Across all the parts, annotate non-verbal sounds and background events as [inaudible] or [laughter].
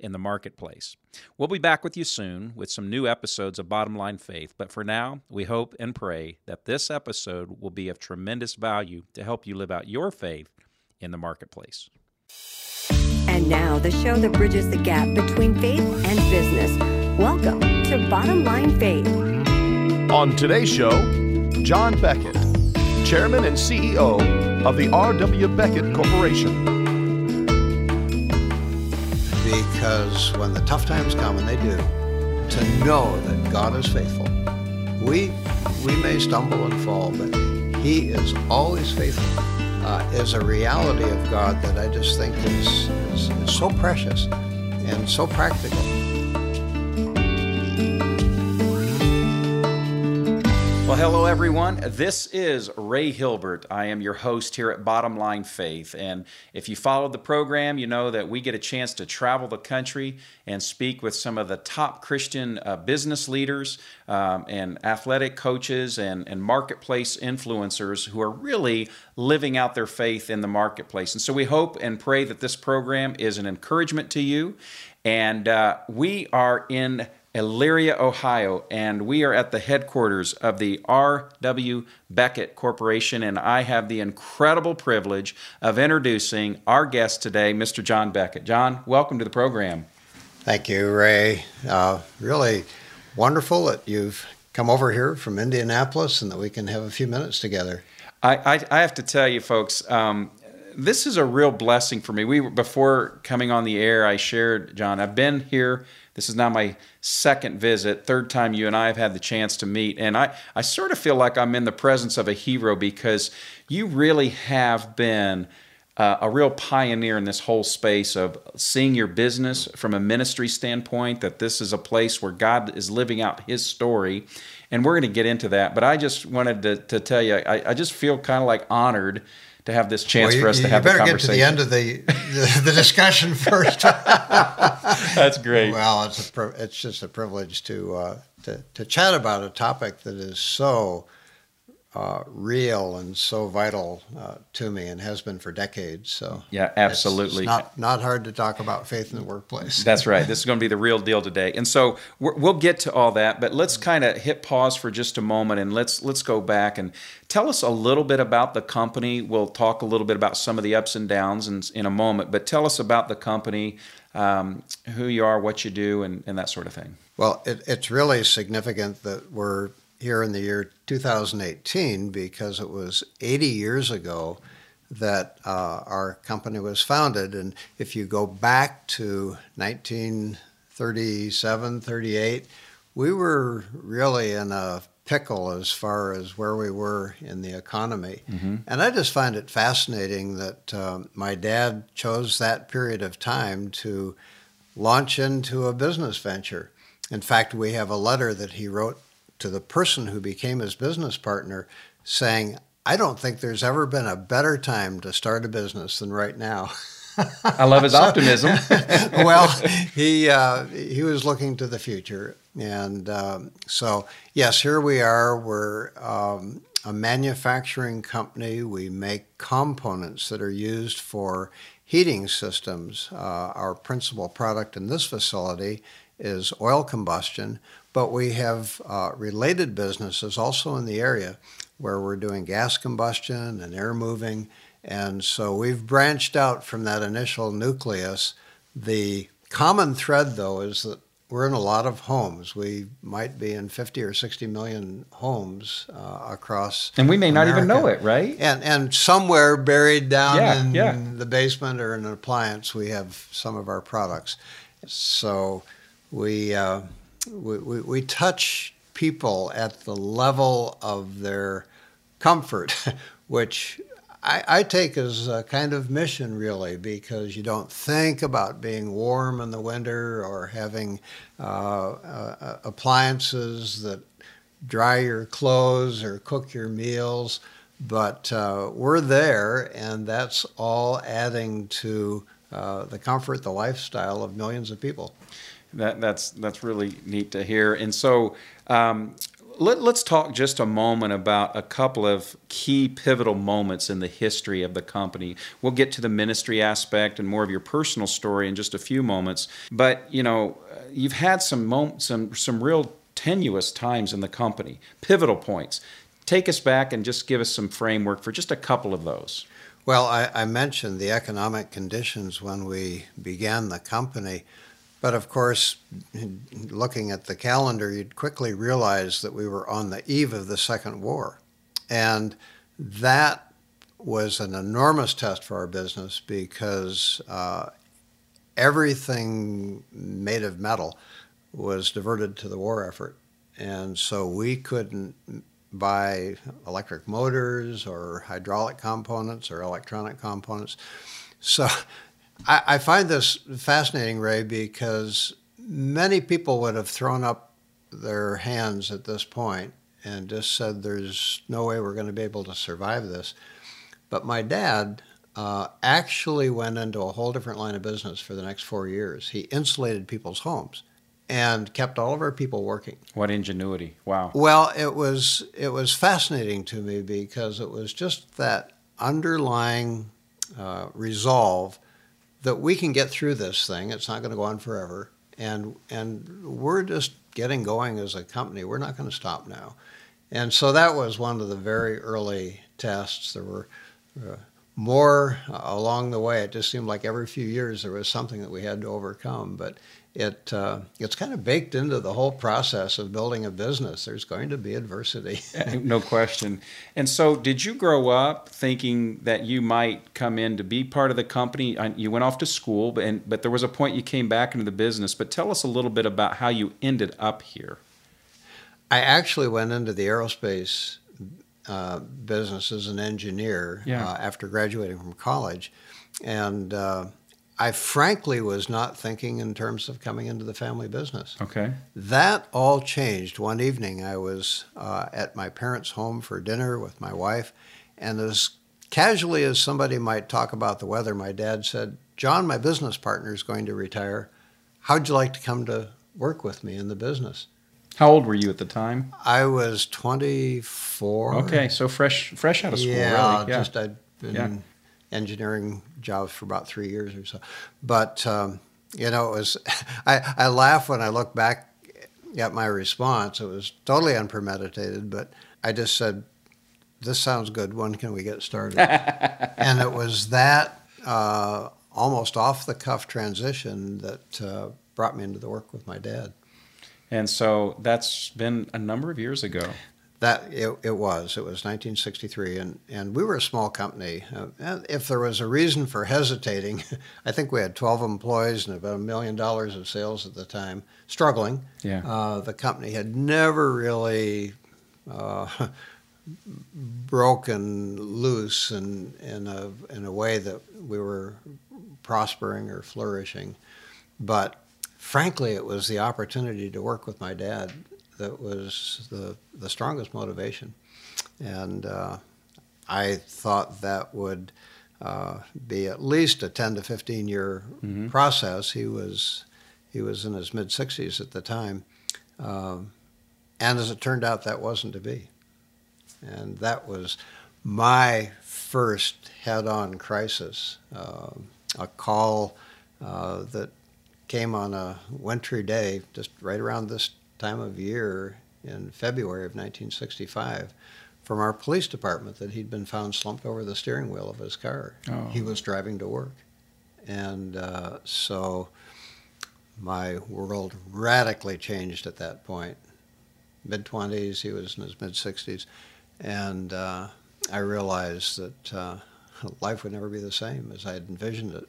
in the marketplace. We'll be back with you soon with some new episodes of Bottom Line Faith, but for now, we hope and pray that this episode will be of tremendous value to help you live out your faith in the marketplace. And now, the show that bridges the gap between faith and business. Welcome to Bottom Line Faith. On today's show, John Beckett, Chairman and CEO of the R.W. Beckett Corporation. When the tough times come, and they do, to know that God is faithful. We, we may stumble and fall, but He is always faithful. Uh, is a reality of God that I just think is, is, is so precious and so practical. Well, hello, everyone. This is Ray Hilbert. I am your host here at Bottom Line Faith. And if you followed the program, you know that we get a chance to travel the country and speak with some of the top Christian uh, business leaders um, and athletic coaches and, and marketplace influencers who are really living out their faith in the marketplace. And so we hope and pray that this program is an encouragement to you. And uh, we are in Elyria, Ohio, and we are at the headquarters of the R.W. Beckett Corporation, and I have the incredible privilege of introducing our guest today, Mr. John Beckett. John, welcome to the program. Thank you, Ray. Uh, really wonderful that you've come over here from Indianapolis and that we can have a few minutes together. I, I, I have to tell you, folks, um, this is a real blessing for me. We before coming on the air, I shared, John, I've been here this is now my second visit, third time you and I have had the chance to meet. And I, I sort of feel like I'm in the presence of a hero because you really have been uh, a real pioneer in this whole space of seeing your business from a ministry standpoint, that this is a place where God is living out his story. And we're going to get into that. But I just wanted to, to tell you, I, I just feel kind of like honored to have this chance well, you, for us to have conversation. You better get to the end of the, the, the discussion [laughs] first. That's great. Well, it's a, it's just a privilege to, uh, to to chat about a topic that is so uh, real and so vital uh, to me and has been for decades. So yeah, absolutely. It's not not hard to talk about faith in the workplace. That's right. This is going to be the real deal today, and so we will get to all that. But let's kind of hit pause for just a moment and let's let's go back and tell us a little bit about the company. We'll talk a little bit about some of the ups and downs in, in a moment, but tell us about the company, um, who you are, what you do, and, and that sort of thing. Well, it, it's really significant that we're here in the year 2018 because it was 80 years ago that uh, our company was founded. And if you go back to 1937, 38, we were really in a pickle as far as where we were in the economy. Mm-hmm. And I just find it fascinating that um, my dad chose that period of time to launch into a business venture. In fact, we have a letter that he wrote to the person who became his business partner saying, I don't think there's ever been a better time to start a business than right now. I love his [laughs] optimism. [laughs] well, he uh, he was looking to the future, and um, so yes, here we are. We're um, a manufacturing company. We make components that are used for heating systems. Uh, our principal product in this facility is oil combustion, but we have uh, related businesses also in the area where we're doing gas combustion and air moving. And so we've branched out from that initial nucleus. The common thread, though, is that we're in a lot of homes. We might be in 50 or 60 million homes uh, across. And we may America. not even know it, right? And, and somewhere buried down yeah, in yeah. the basement or in an appliance, we have some of our products. So we. Uh, we, we, we touch people at the level of their comfort, [laughs] which I, I, take as a kind of mission, really, because you don't think about being warm in the winter or having uh, uh, appliances that dry your clothes or cook your meals. But uh, we're there, and that's all adding to uh, the comfort, the lifestyle of millions of people. That, that's that's really neat to hear. And so, um, let, us talk just a moment about a couple of key pivotal moments in the history of the company. We'll get to the ministry aspect and more of your personal story in just a few moments. But you know, you've had some mom- some some real tenuous times in the company, pivotal points. Take us back and just give us some framework for just a couple of those. Well, I, I mentioned the economic conditions when we began the company. But of course, looking at the calendar, you'd quickly realize that we were on the eve of the Second War. And that was an enormous test for our business because uh, everything made of metal was diverted to the war effort. And so we couldn't buy electric motors or hydraulic components or electronic components. So I, I find this fascinating, Ray, because many people would have thrown up their hands at this point and just said, "There's no way we're going to be able to survive this." But my dad uh, actually went into a whole different line of business for the next four years. He insulated people's homes and kept all of our people working. What ingenuity! Wow. Well, it was it was fascinating to me because it was just that underlying uh, resolve that we can get through this thing. It's not going to go on forever, and and we're just getting going as a company. We're not going to stop now, and so that was one of the very early tests. There were. Uh, more along the way. It just seemed like every few years there was something that we had to overcome. But it uh, it's kind of baked into the whole process of building a business. There's going to be adversity. [laughs] no question. And so, did you grow up thinking that you might come in to be part of the company? You went off to school, but and, but there was a point you came back into the business. But tell us a little bit about how you ended up here. I actually went into the aerospace uh, business as an engineer yeah. uh, after graduating from college, and uh, I frankly was not thinking in terms of coming into the family business. Okay. That all changed one evening. I was uh, at my parents' home for dinner with my wife, and as casually as somebody might talk about the weather, my dad said, John, my business partner is going to retire. How'd you like to come to work with me in the business? How old were you at the time? I was 24. Okay, so fresh fresh out of school, yeah, really. Yeah, just I'd been yeah engineering jobs for about three years or so. But um, you know, it was [laughs] I, I laugh when I look back at my response. It was totally unpremeditated, but I just said, "This sounds good. When can we get started?" [laughs] and it was that uh, almost off the cuff transition that uh, brought me into the work with my dad. And so that's been a number of years ago. That it, it was. It was 1963, and, and we were a small company. Uh, if there was a reason for hesitating, [laughs] I think we had 12 employees and about a million dollars of sales at the time, struggling. Yeah. Uh, the company had never really uh, [laughs] broken loose in, in, a, in a way that we were prospering or flourishing. But frankly, it was the opportunity to work with my dad that was the, the strongest motivation. And uh, I thought that would uh, be at least a 10 to 15 year mm-hmm. process. He was, he was in his mid 60s at the time. Um, and as it turned out, that wasn't to be. And that was my first head on crisis. Uh, a call uh, that came on a wintry day, just right around this time of year in February of 1965 from our police department that he'd been found slumped over the steering wheel of his car. Oh. He was driving to work. And uh, so my world radically changed at that point. Mid 20s, he was in his mid 60s. And uh, I realized that uh, [laughs] life would never be the same as I had envisioned it.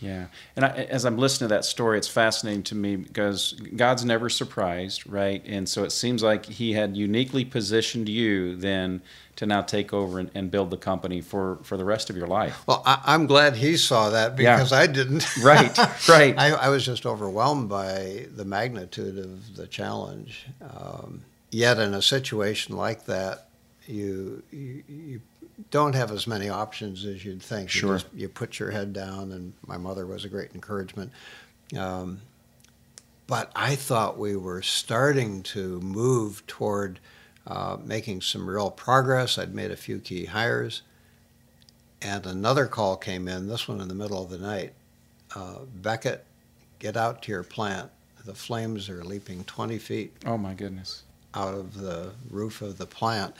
Yeah. And I, as I'm listening to that story, it's fascinating to me because God's never surprised, right? And so it seems like He had uniquely positioned you then to now take over and, and build the company for, for the rest of your life. Well, I, am glad he saw that because yeah. I didn't. [laughs] Right, right. I, I, was just overwhelmed by the magnitude of the challenge. Um, yet, in a situation like that, you, you, you don't have as many options as you'd think. Sure. You, just, you put your head down, and my mother was a great encouragement. Um, but I thought we were starting to move toward uh, making some real progress. I'd made a few key hires, and another call came in, this one in the middle of the night. Uh, Beckett, get out to your plant. The flames are leaping 20 feet. Oh, my goodness. Out of the roof of the plant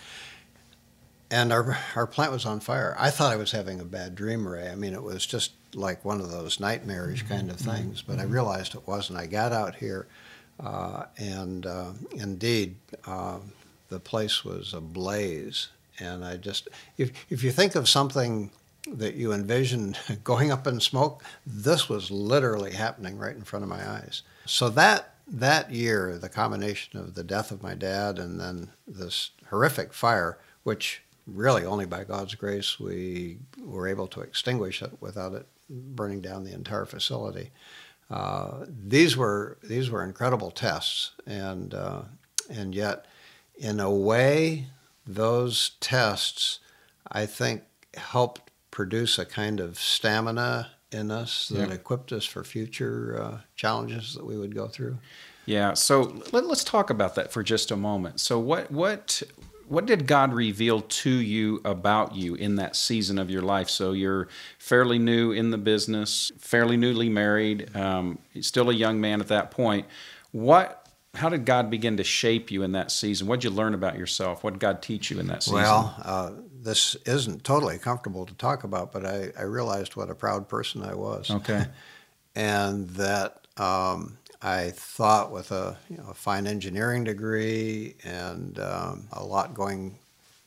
and our our plant was on fire. I thought I was having a bad dream, Ray. I mean, it was just like one of those nightmarish kind of mm-hmm. things. But I mm-hmm. realized it wasn't. I got out here, uh, and uh, indeed, uh, the place was ablaze. And I just, if if you think of something that you envisioned [laughs] going up in smoke, this was literally happening right in front of my eyes. So that that year, the combination of the death of my dad and then this horrific fire, which really only by God's grace we were able to extinguish it without it burning down the entire facility. Uh, these were these were incredible tests, and uh, and yet, in a way, those tests, I think, helped produce a kind of stamina in us that yeah. equipped us for future uh, challenges that we would go through. Yeah. So let, us talk about that for just a moment. So what what what did God reveal to you about you in that season of your life? So you're fairly new in the business, fairly newly married, um, still a young man at that point. What how did God begin to shape you in that season? What did you learn about yourself? What did God teach you in that season? Well, uh, this isn't totally comfortable to talk about, but I, I realized what a proud person I was. Okay. [laughs] and that um, I thought with a, you know, a fine engineering degree and um, a lot going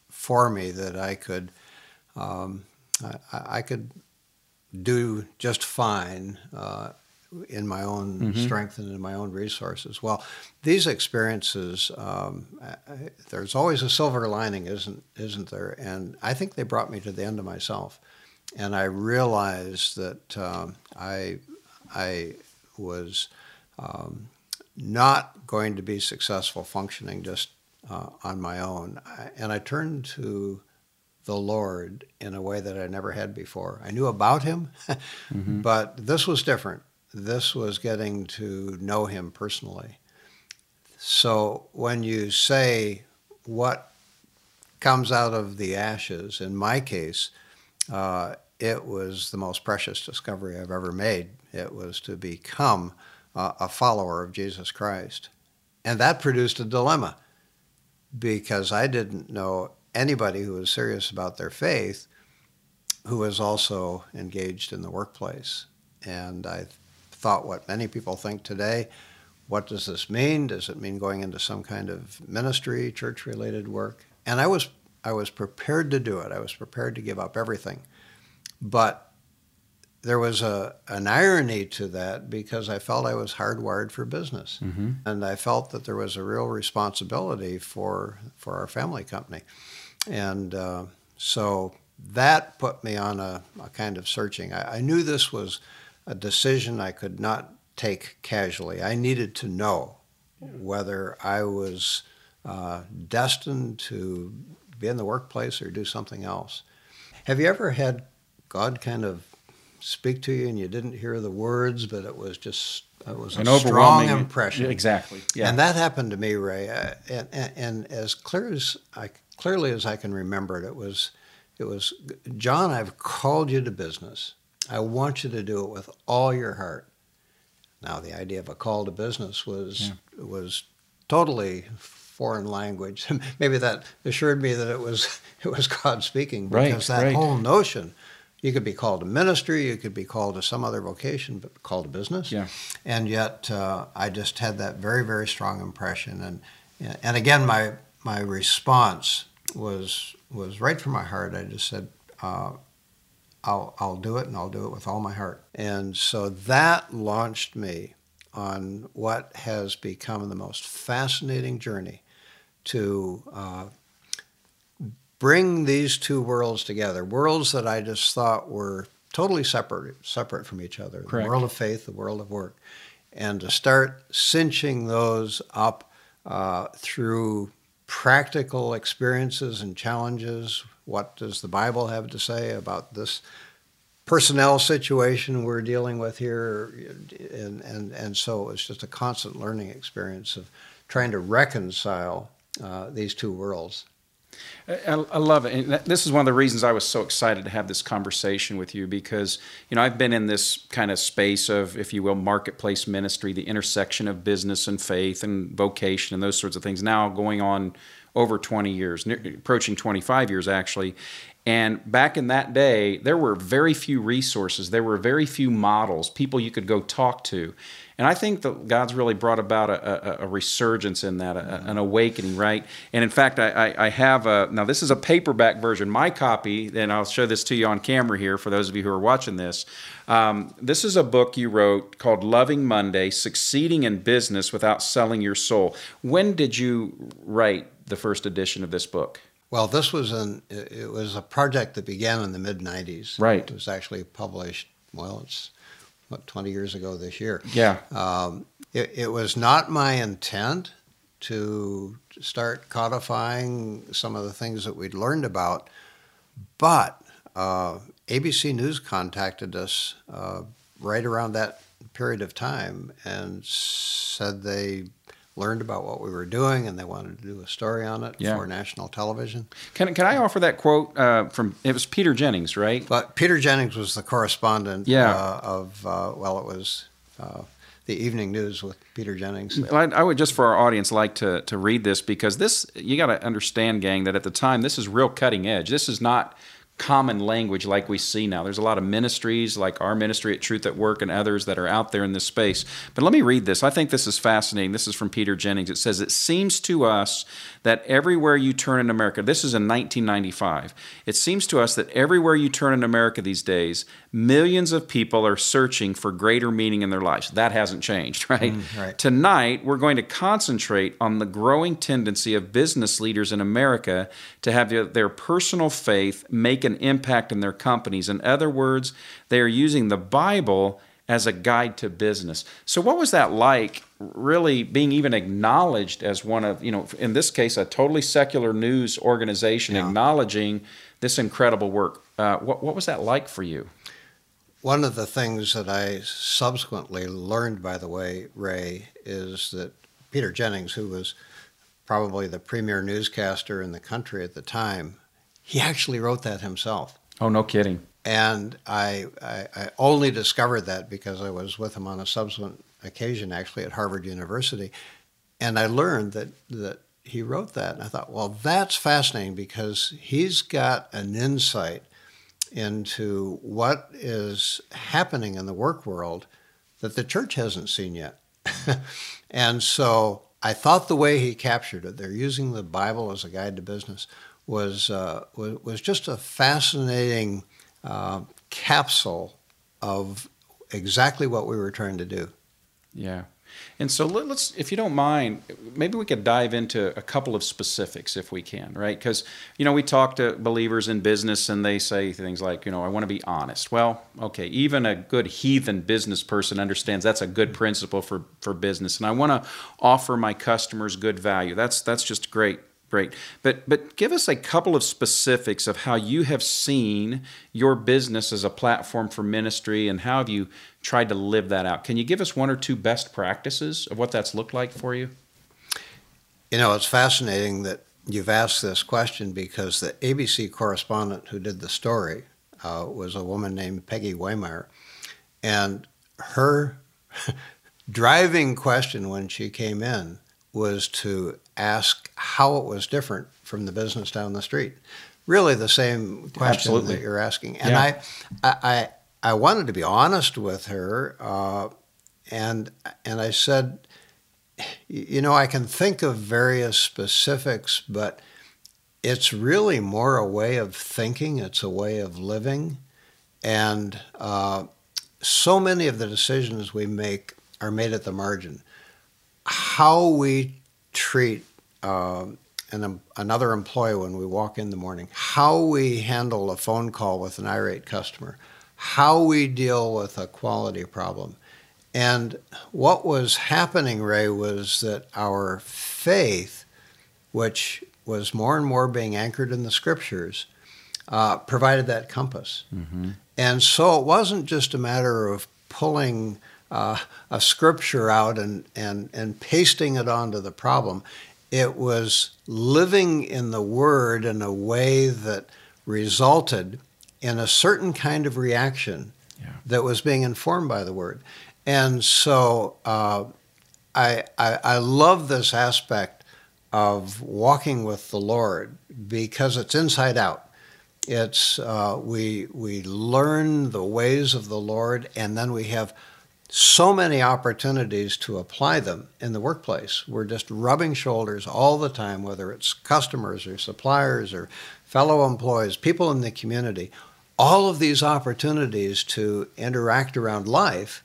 for me that I could um, I, I, could do just fine uh, in my own mm-hmm. strength and in my own resources. Well, these experiences, um, I, there's always a silver lining, isn't isn't there? And I think they brought me to the end of myself, and I realized that um, I I was um, not going to be successful functioning just uh, on my own. I, and I turned to the Lord in a way that I never had before. I knew about Him, [laughs] mm-hmm. but this was different. This was getting to know Him personally. So when you say what comes out of the ashes, in my case, uh, it was the most precious discovery I've ever made. It was to become a follower of Jesus Christ. And that produced a dilemma because I didn't know anybody who was serious about their faith who was also engaged in the workplace. And I thought what many people think today what does this mean? Does it mean going into some kind of ministry, church related work? And I was, I was prepared to do it. I was prepared to give up everything. But there was a an irony to that because I felt I was hardwired for business, mm-hmm. and I felt that there was a real responsibility for for our family company, and uh, so that put me on a, a kind of searching. I, I, knew this was a decision I could not take casually. I needed to know whether I was uh, destined to be in the workplace or do something else. Have you ever had God kind of speak to you and you didn't hear the words, but it was just it was an a strong impression. Exactly. Yeah. And that happened to me, Ray. Uh, and, and, and, as clear as I clearly as I can remember it, it was it was John. I've called you to business. I want you to do it with all your heart. Now, the idea of a call to business was yeah. was totally foreign language. [laughs] Maybe that assured me that it was [laughs] it was God speaking because right, that right. whole notion you could be called to ministry, you could be called to some other vocation, but called to business. Yeah. And yet, uh, I just had that very, very strong impression. And and again, my my response was was right from my heart. I just said, uh, I'll, I'll do it and I'll do it with all my heart. And so that launched me on what has become the most fascinating journey to uh, bring these two worlds together, worlds that I just thought were totally separate, separate from each other Correct. the world of faith, the world of work. And to start cinching those up uh, through practical experiences and challenges. What does the Bible have to say about this personnel situation we're dealing with here? And, and, and so it's just a constant learning experience of trying to reconcile uh, these two worlds. I, I love it. And this is one of the reasons I was so excited to have this conversation with you because, you know, I've been in this kind of space of, if you will, marketplace ministry, the intersection of business and faith and vocation and those sorts of things now going on over 20 years, approaching 25 years actually. And back in that day, there were very few resources, there were very few models, people you could go talk to. And I think that God's really brought about a, a, a resurgence in that, a, an awakening, right? And in fact, I, I, have a, now this is a paperback version. My copy, and I'll show this to you on camera here for those of you who are watching this. Um, this is a book you wrote called Loving Monday Succeeding in Business Without Selling Your Soul. When did you write the first edition of this book? Well, this was an it was a project that began in the mid '90s. Right. It was actually published. Well, it's what 20 years ago this year. Yeah. Um, it, it, was not my intent to start codifying some of the things that we'd learned about, but uh, ABC News contacted us uh, right around that period of time and said they learned about what we were doing and they wanted to do a story on it yeah. for national television. Can, can I offer that quote uh, from, it was Peter Jennings, right? But Peter Jennings was the correspondent yeah. uh, of, uh, well, it was uh, the evening news with Peter Jennings. I, I, would just for our audience like to, to read this because this, you got to understand, gang, that at the time, this is real cutting edge. This is not common language like we see now. There's a lot of ministries like our ministry at Truth at Work and others that are out there in this space. But let me read this. I think this is fascinating. This is from Peter Jennings. It says, It seems to us that everywhere you turn in America, this is in 1995, it seems to us that everywhere you turn in America these days, millions of people are searching for greater meaning in their lives. That hasn't changed, [laughs] right? Mm, right? Tonight, we're going to concentrate on the growing tendency of business leaders in America to have their, their personal faith make an impact in their companies. In other words, they are using the Bible as a guide to business. So, what was that like, really being even acknowledged as one of, you know, in this case, a totally secular news organization yeah. acknowledging this incredible work? Uh, what, what was that like for you? One of the things that I subsequently learned, by the way, Ray, is that Peter Jennings, who was probably the premier newscaster in the country at the time, he actually wrote that himself. Oh, no kidding. And I, I, I, only discovered that because I was with him on a subsequent occasion, actually at Harvard University, and I learned that that he wrote that. And I thought, well, that's fascinating because he's got an insight into what is happening in the work world that the church hasn't seen yet. [laughs] and so I thought the way he captured it, they're using the Bible as a guide to business, was uh, was, was just a fascinating uh, capsule of exactly what we were trying to do. Yeah. And so let, us if you don't mind, maybe we could dive into a couple of specifics if we can, right? Because, you know, we talk to believers in business and they say things like, you know, I want to be honest. Well, okay, even a good heathen business person understands that's a good principle for, for business. And I want to offer my customers good value. That's, that's just great. Great. But but give us a couple of specifics of how you have seen your business as a platform for ministry and how have you tried to live that out. Can you give us one or two best practices of what that's looked like for you? You know, it's fascinating that you've asked this question because the ABC correspondent who did the story uh, was a woman named Peggy Wehmeyer. And her [laughs] driving question when she came in was to ask how it was different from the business down the street. Really, the same question Absolutely. that you're asking. And yeah. I, I, I wanted to be honest with her, uh, and and I said, you know, I can think of various specifics, but it's really more a way of thinking. It's a way of living, and uh, so many of the decisions we make are made at the margin. How we treat uh, an, another employee when we walk in the morning, how we handle a phone call with an irate customer, how we deal with a quality problem. And what was happening, Ray, was that our faith, which was more and more being anchored in the scriptures, uh, provided that compass. Mm-hmm. And so it wasn't just a matter of pulling uh, a scripture out and, and, and pasting it onto the problem. It was living in the Word in a way that resulted in a certain kind of reaction yeah. that was being informed by the Word. And so uh, I, I, I love this aspect of walking with the Lord because it's inside out. It's uh, we we learn the ways of the Lord, and then we have so many opportunities to apply them in the workplace. We're just rubbing shoulders all the time, whether it's customers or suppliers or fellow employees, people in the community. All of these opportunities to interact around life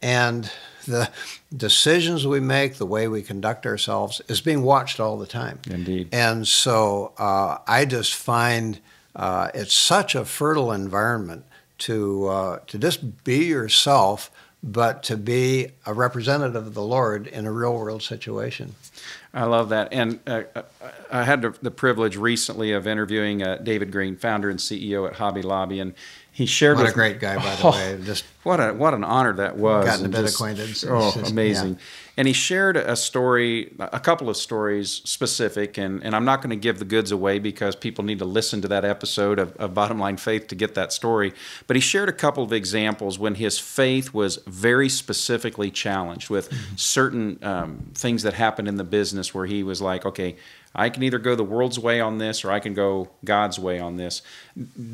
and the decisions we make, the way we conduct ourselves, is being watched all the time. Indeed. And so uh, I just find uh, it's such a fertile environment to uh, to just be yourself, but to be a representative of the Lord in a real world situation. I love that. And uh, I had the privilege recently of interviewing uh, David Green, founder and CEO at Hobby Lobby, and he shared. What a great guy, by the oh, way. Just what a what an honor that was. Gotten a bit just, acquainted. Oh, just, amazing! Yeah. And he shared a story, a couple of stories specific, and, and I'm not going to give the goods away because people need to listen to that episode of, of Bottom Line Faith to get that story. But he shared a couple of examples when his faith was very specifically challenged with mm-hmm. certain um, things that happened in the business where he was like, okay, I can either go the world's way on this or I can go God's way on this.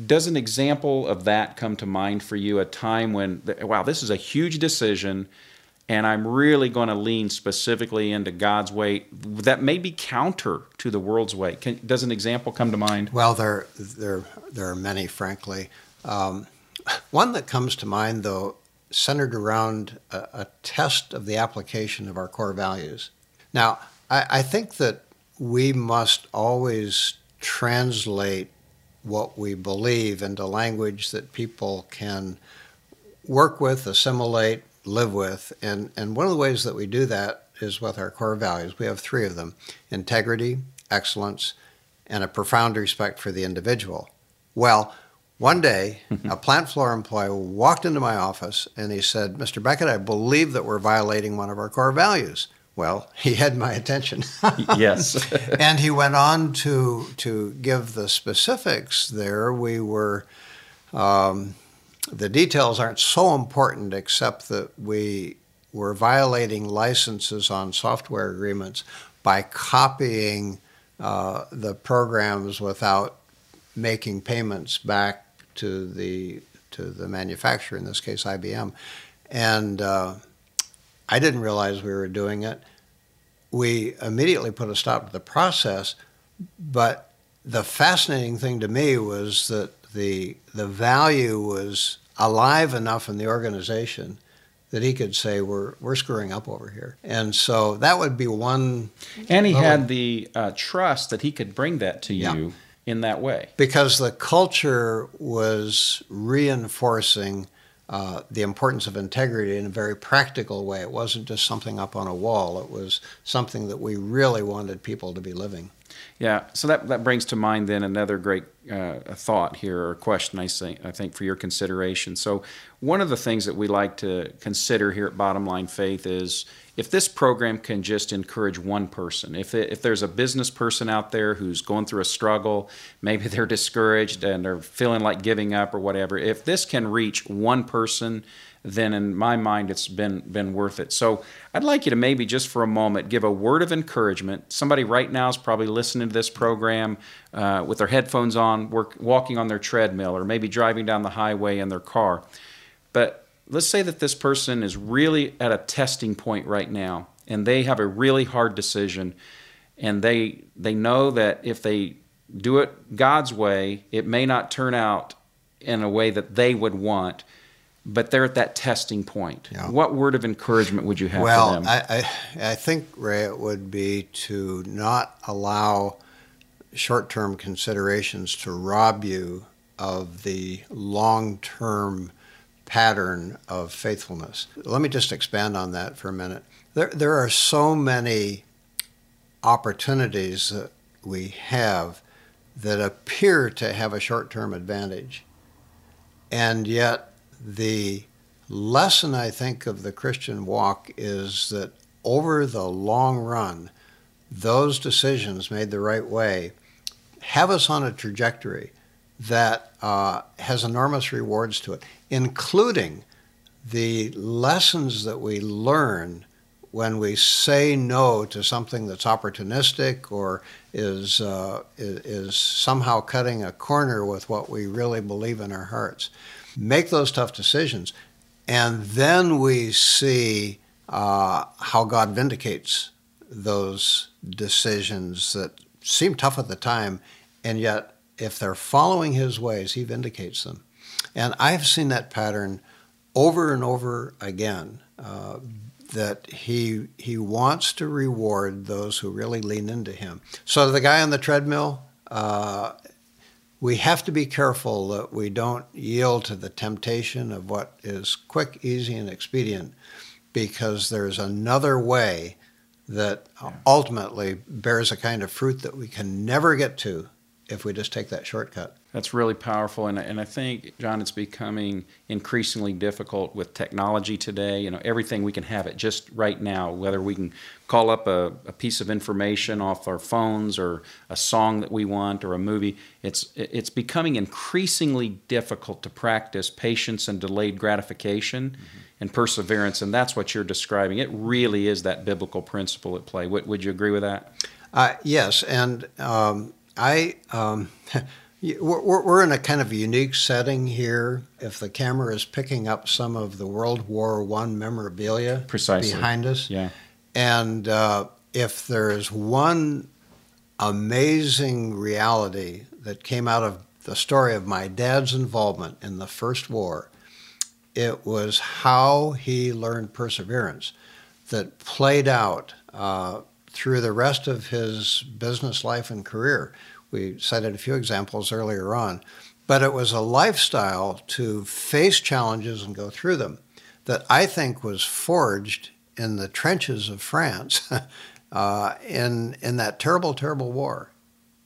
Does an example of that come to mind for you? A time when, wow, this is a huge decision and I'm really going to lean specifically into God's way that may be counter to the world's way. Can, does an example come to mind? Well, there, there, there are many, frankly. Um, one that comes to mind, though, centered around a, a, test of the application of our core values. Now, I, I think that we must always translate what we believe into language that people can work with, assimilate, live with. And, and one of the ways that we do that is with our core values. We have three of them integrity, excellence, and a profound respect for the individual. Well, one day, [laughs] a plant floor employee walked into my office and he said, Mr. Beckett, I believe that we're violating one of our core values. Well, he had my attention. yes. [laughs] and he went on to to give the specifics. There, we were. Um, the details aren't so important, except that we were violating licenses on software agreements by copying uh, the programs without making payments back to the to the manufacturer, in this case IBM, and. Uh, I didn't realize we were doing it. We immediately put a stop to the process, but the fascinating thing to me was that the the value was alive enough in the organization that he could say we're we're screwing up over here, and so that would be one. And he had the uh, trust that he could bring that to you yeah. in that way because the culture was reinforcing uh, the importance of integrity in a very practical way. It wasn't just something up on a wall, it was something that we really wanted people to be living. Yeah, so that, that brings to mind then another great uh, thought here or question I think, I think for your consideration. So one of the things that we like to consider here at Bottom Line Faith is if this program can just encourage one person, if, it, if there's a business person out there who's going through a struggle, maybe [laughs] they're discouraged and they're feeling like giving up or whatever, if this can reach one person, then in my mind it's been been worth it. So I'd like you to maybe just for a moment give a word of encouragement. Somebody right now is probably listening to this program uh, with their headphones on, work, walking on their treadmill, or maybe driving down the highway in their car. But let's say that this person is really at a testing point right now and they have a really hard decision and they they know that if they do it God's way, it may not turn out in a way that they would want, but they're at that testing point. Yeah. What word of encouragement would you have well, for them? I, I, I think, Ray, it would be to not allow short term considerations to rob you of the long term pattern of faithfulness. Let me just expand on that for a minute. There, there are so many opportunities that we have that appear to have a short term advantage. And yet, the lesson I think of the Christian walk is that over the long run, those decisions made the right way have us on a trajectory that uh, has enormous rewards to it, including the lessons that we learn when we say no to something that's opportunistic or is, uh, is somehow cutting a corner with what we really believe in our hearts. Make those tough decisions, and then we see uh, how God vindicates those decisions that seem tough at the time, and yet if they're following His ways, He vindicates them. And I've seen that pattern over and over again. Uh, that he he wants to reward those who really lean into him. So the guy on the treadmill, uh, we have to be careful that we don't yield to the temptation of what is quick, easy, and expedient, because there's another way that ultimately bears a kind of fruit that we can never get to if we just take that shortcut. That's really powerful, and and I think John, it's becoming increasingly difficult with technology today. You know, everything we can have it just right now. Whether we can call up a, a piece of information off our phones, or a song that we want, or a movie, it's it's becoming increasingly difficult to practice patience and delayed gratification. Mm-hmm. And perseverance, and that's what you're describing. It really is that biblical principle at play. Would, would you agree with that? Uh, yes, and um, I um, [laughs] we're, we're in a kind of unique setting here. If the camera is picking up some of the World War One memorabilia Precisely. behind us, Yeah. and uh, if there is one amazing reality that came out of the story of my dad's involvement in the First War, it was how he learned perseverance that played out uh, through the rest of his business life and career. We cited a few examples earlier on, but it was a lifestyle to face challenges and go through them that I think was forged in the trenches of France [laughs] uh, in, in that terrible, terrible war.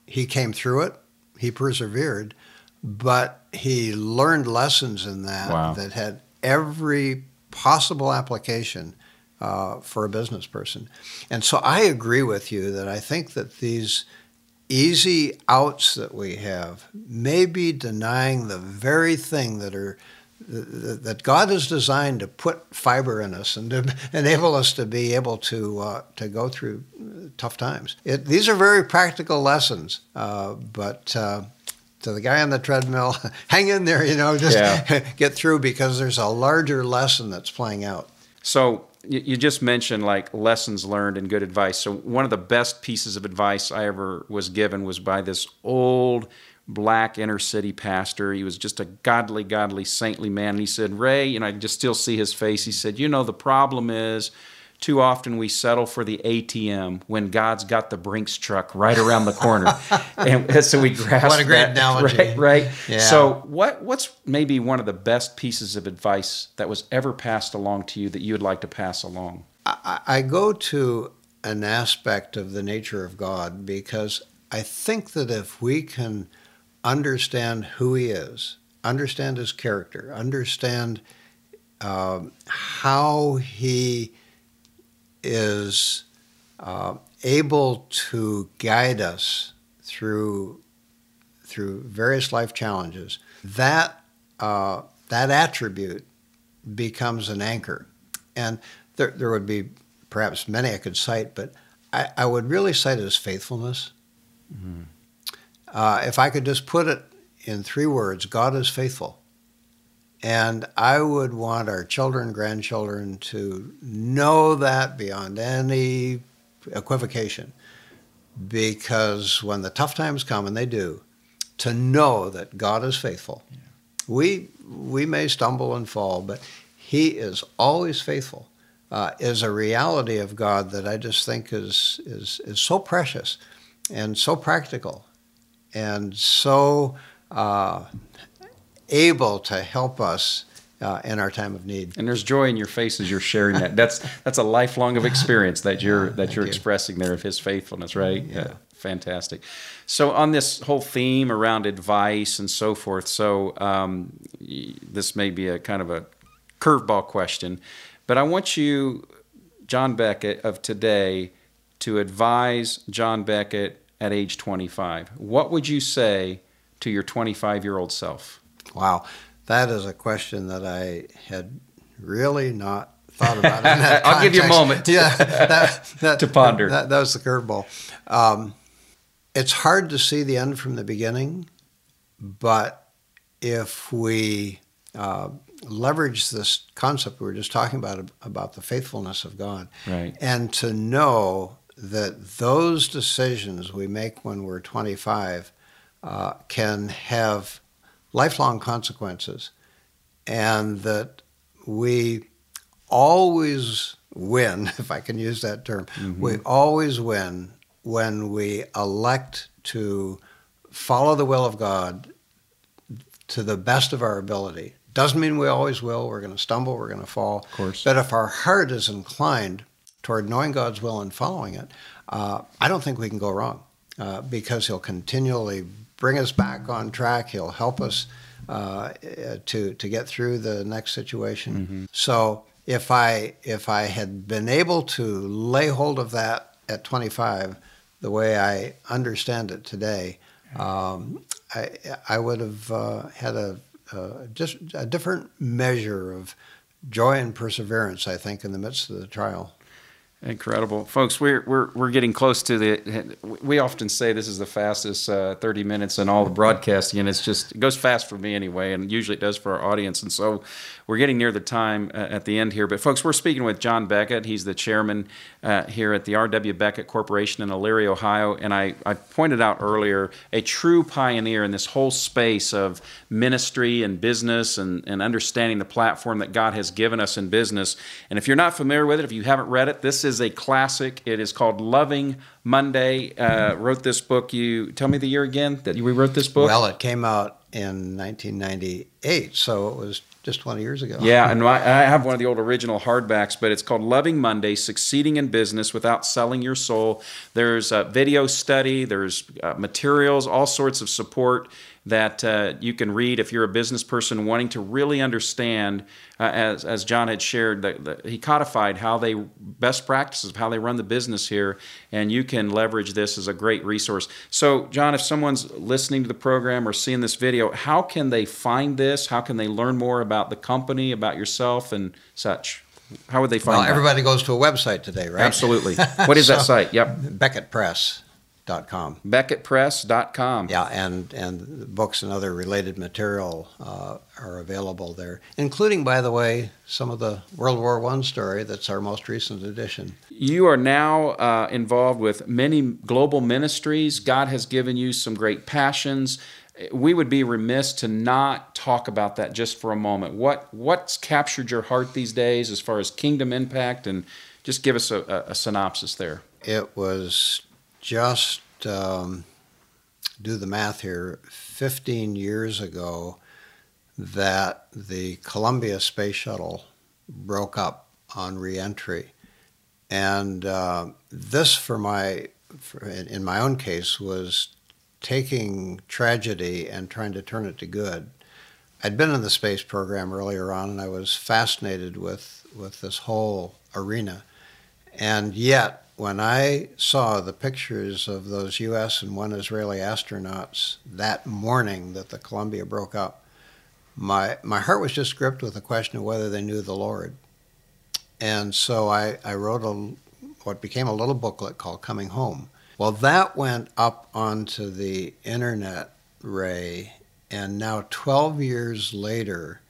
He came through it, he persevered, but he learned lessons in that Wow. that had every possible application uh, for a business person. And so I agree with you that I think that these easy outs that we have may be denying the very thing that are that God has designed to put fiber in us and to [laughs] enable us to be able to uh, to go through tough times. It, these are very practical lessons, uh, but uh, to the guy on the treadmill, [laughs] hang in there, you know, just Yeah. [laughs] get through because there's a larger lesson that's playing out. So you just mentioned like lessons learned and good advice. So one of the best pieces of advice I ever was given was by this old black inner city pastor. He was just a godly, godly, saintly man. And he said, Ray, you know, I can just still see his face. He said, you know, the problem is too often we settle for the ATM when God's got the Brinks truck right around the corner. [laughs] and so we grasp What a great that, [laughs] analogy. Right, right. Yeah. So what what's maybe one of the best pieces of advice that was ever passed along to you that you would like to pass along? I, I go to an aspect of the nature of God because I think that if we can understand who He is, understand His character, understand um, how He is uh, able to guide us through through various life challenges, that uh, that attribute becomes an anchor. And there, there would be perhaps many I could cite, but I, I would really cite as faithfulness. Uh, if I could just put it in three words, God is faithful. And I would want our children, grandchildren to know that beyond any equivocation. Because when the tough times come, and they do, to know that God is faithful we we may stumble and fall, but He is always faithful. Uh, is a reality of God that I just think is is is so precious and so practical and so uh, able to help us uh, in our time of need. And there's joy in your face as you're sharing that. That's that's a lifelong of experience that you're [laughs] that you're you. expressing there of His faithfulness, right? Yeah. yeah. fantastic. So on this whole theme around advice and so forth. So um, this may be a kind of a curveball question, but I want you, John Beckett of today, to advise John Beckett at age 25. What would you say to your 25 year old self? Wow. That is a question that I had really not thought about. [laughs] I'll give you a moment. yeah, that, that, [laughs] to ponder. That, that was the curveball. Um, it's hard to see the end from the beginning, but if we uh, leverage this concept we were just talking about about the faithfulness of God, right. and to know that those decisions we make when we're 25 uh, can have lifelong consequences, and that we always win, [laughs] if I can use that term, mm-hmm. we always win when we elect to follow the will of God to the best of our ability. Doesn't mean we always will. We're going to stumble, we're going to fall. Of course. But if our heart is inclined toward knowing God's will and following it, uh, I don't think we can go wrong uh, because He'll continually bring us back on track. He'll help us uh, to to get through the next situation. Mm-hmm. So if I if I had been able to lay hold of that at 25, the way I understand it today, um, I I would have uh, had a just a different measure of joy and perseverance. I think in the midst of the trial. Incredible, folks. We're we're we're getting close to the. We often say this is the fastest uh, 30 minutes in all the broadcasting, and it's just it goes fast for me anyway, and usually it does for our audience. And so we're getting near the time uh, at the end here. But folks, we're speaking with John Beckett. He's the chairman uh, here at the R.W. Beckett Corporation in Elyria, Ohio. And I, I pointed out earlier a true pioneer in this whole space of ministry and business and, and understanding the platform that God has given us in business. And if you're not familiar with it, if you haven't read it, this is a classic. It is called Loving Monday. Uh, wrote this book. You tell me the year again that we wrote this book. Well, it came out in 1998, so it was just 20 years ago. Yeah, and I have one of the old original hardbacks, but it's called Loving Monday Succeeding in Business Without Selling Your Soul. There's a video study, there's uh, materials, all sorts of support that uh, you can read if you're a business person wanting to really understand, uh, as, as John had shared, that he codified how they best practices of how they run the business here, and you can leverage this as a great resource. So, John, if someone's listening to the program or seeing this video, how can they find this? How can they learn more about the company, about yourself, and such? How would they find? It? Well, everybody goes to a website today, right? Absolutely. [laughs] What is so, that site? Yep. Beckett Press. Beckettpress.com. Beckettpress.com. Yeah, and, and books and other related material uh, are available there, including, by the way, some of the World War I story that's our most recent edition. You are now uh, involved with many global ministries. God has given you some great passions. We would be remiss to not talk about that just for a moment. What what's captured your heart these days as far as kingdom impact, and just give us a, a, a synopsis there. It was just um, do the math here 15 years ago that the Columbia Space Shuttle broke up on reentry. And uh, this, for my, for, in my own case, was taking tragedy and trying to turn it to good. I'd been in the space program earlier on, and I was fascinated with, with this whole arena. And yet, when I saw the pictures of those U.S. and one Israeli astronauts that morning that the Columbia broke up, my my heart was just gripped with the question of whether they knew the Lord. And so I, I wrote a what became a little booklet called Coming Home. Well, that went up onto the internet, Ray, and now 12 years later,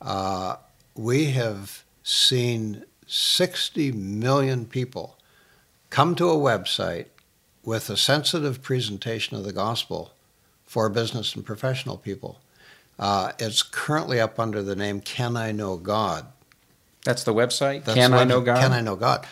uh, we have seen 60 million people come to a website with a sensitive presentation of the gospel for business and professional people. Uh, it's currently up under the name Can I Know God? That's the website. That's Can I know God? Can I Know God?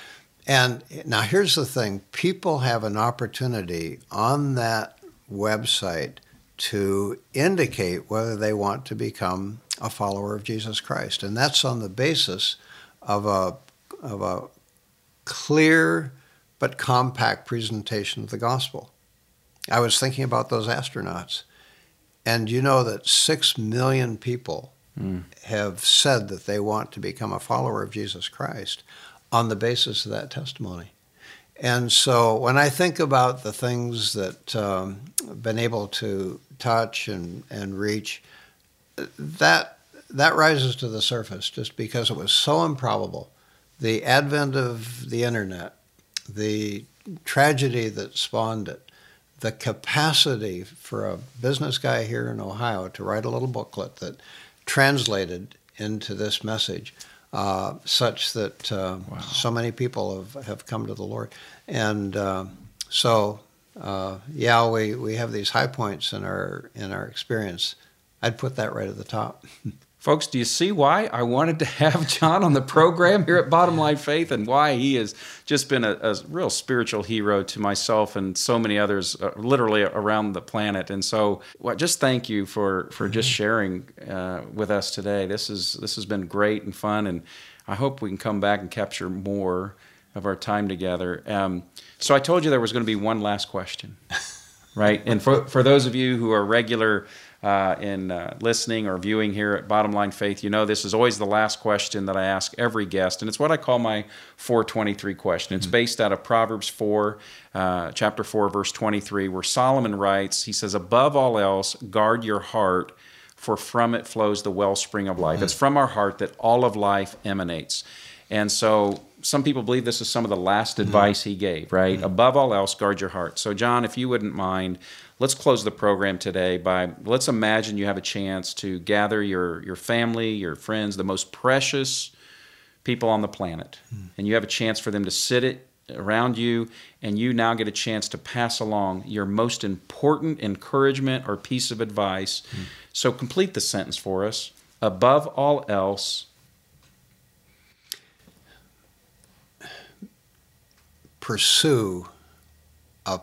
And now here's the thing people have an opportunity on that website to indicate whether they want to become a follower of Jesus Christ. And that's on the basis of a, of a clear but compact presentation of the gospel. I was thinking about those astronauts. And you know that six million people Mm. have said that they want to become a follower of Jesus Christ on the basis of that testimony. And so when I think about the things that um, I've been able to touch and, and reach, that that rises to the surface just because it was so improbable. The advent of the internet, the tragedy that spawned it, the capacity for a business guy here in Ohio to write a little booklet that translated into this message, uh, such that uh, so many people have, have come to the Lord. And uh, so, uh, yeah, we, we have these high points in our in our experience. I'd put that right at the top. [laughs] Folks, do you see why I wanted to have John on the program here at Bottom Line Faith and why he has just been a, a real spiritual hero to myself and so many others uh, literally around the planet. And so, well, just thank you for, for just sharing uh, with us today. This, is, this has been great and fun, and I hope we can come back and capture more of our time together. Um, so, I told you there was going to be one last question, [laughs] right? And for, for those of you who are regular, uh, in uh, listening or viewing here at Bottom Line Faith, you know this is always the last question that I ask every guest, and it's what I call my 423 question. It's based out of Proverbs 4, uh, chapter 4, verse 23, where Solomon writes, he says, Above all else, guard your heart, for from it flows the wellspring of life. It's from our heart that all of life emanates. And so some people believe this is some of the last mm-hmm. advice he gave, right? Mm-hmm. Above all else, guard your heart. So, John, if you wouldn't mind, let's close the program today by let's imagine you have a chance to gather your, your family, your friends, the most precious people on the planet, hmm. and you have a chance for them to sit it around you, and you now get a chance to pass along your most important encouragement or piece of advice. Hmm. So, complete the sentence for us. Above all else, pursue a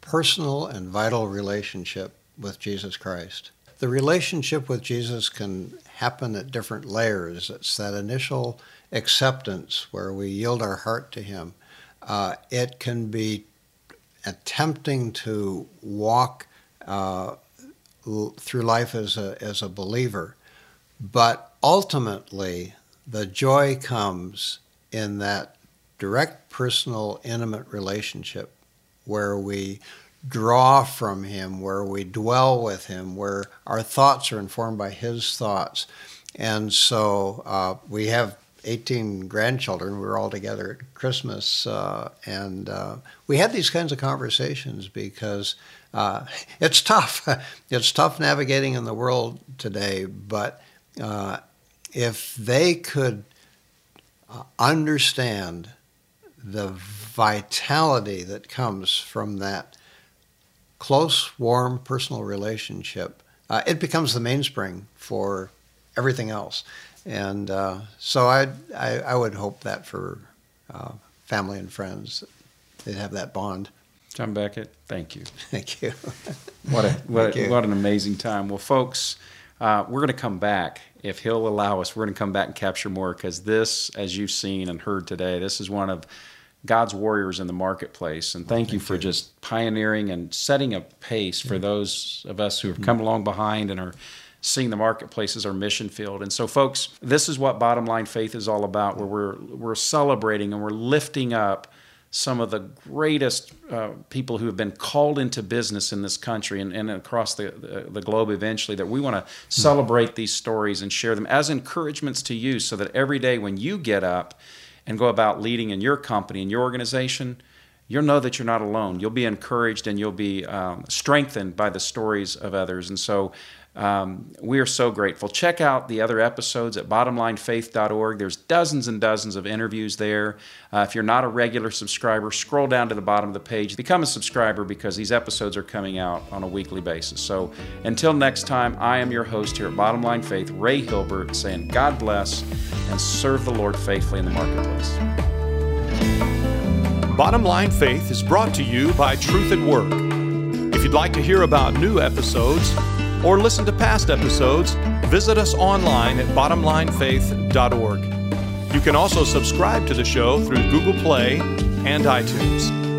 personal and vital relationship with Jesus Christ. The relationship with Jesus can happen at different layers. It's that initial acceptance where we yield our heart to Him. Uh, it can be attempting to walk uh, through life as a, as a believer, but ultimately, the joy comes in that direct, personal, intimate relationship where we draw from Him, where we dwell with Him, where our thoughts are informed by His thoughts. And so uh, we have 18 grandchildren. We were all together at Christmas, uh, and uh, we had these kinds of conversations because uh, [laughs] it's tough. [laughs] it's tough navigating in the world today, but uh, if they could uh, understand the vitality that comes from that close, warm, personal relationship, uh, it becomes the mainspring for everything else. And uh, so I, I, I would hope that for uh, family and friends, they'd have that bond. John Beckett, thank you. [laughs] Thank you. What a what, you. what an amazing time. Well, folks, uh, we're going to come back if he'll allow us. We're going to come back and capture more because this, as you've seen and heard today, this is one of God's warriors in the marketplace. And thank, you for just pioneering and setting a pace for those of us who have come along behind and are seeing the marketplace as our mission field. And so, folks, this is what Bottom Line Faith is all about, where we're we're celebrating and we're lifting up some of the greatest uh, people who have been called into business in this country and, and across the, the, the globe eventually that we want to celebrate these stories and share them as encouragements to you so that every day when you get up and go about leading in your company, in your organization, you'll know that you're not alone. You'll be encouraged and you'll be um, strengthened by the stories of others. And so Um, we are so grateful. Check out the other episodes at bottomlinefaith.org. There's dozens and dozens of interviews there. Uh, if you're not a regular subscriber, scroll down to the bottom of the page. Become a subscriber because these episodes are coming out on a weekly basis. So until next time, I am your host here at Bottom Line Faith, Ray Hilbert, saying God bless and serve the Lord faithfully in the marketplace. Bottom Line Faith is brought to you by Truth at Work. If you'd like to hear about new episodes or listen to past episodes, visit us online at bottomlinefaith.org. You can also subscribe to the show through Google Play and iTunes.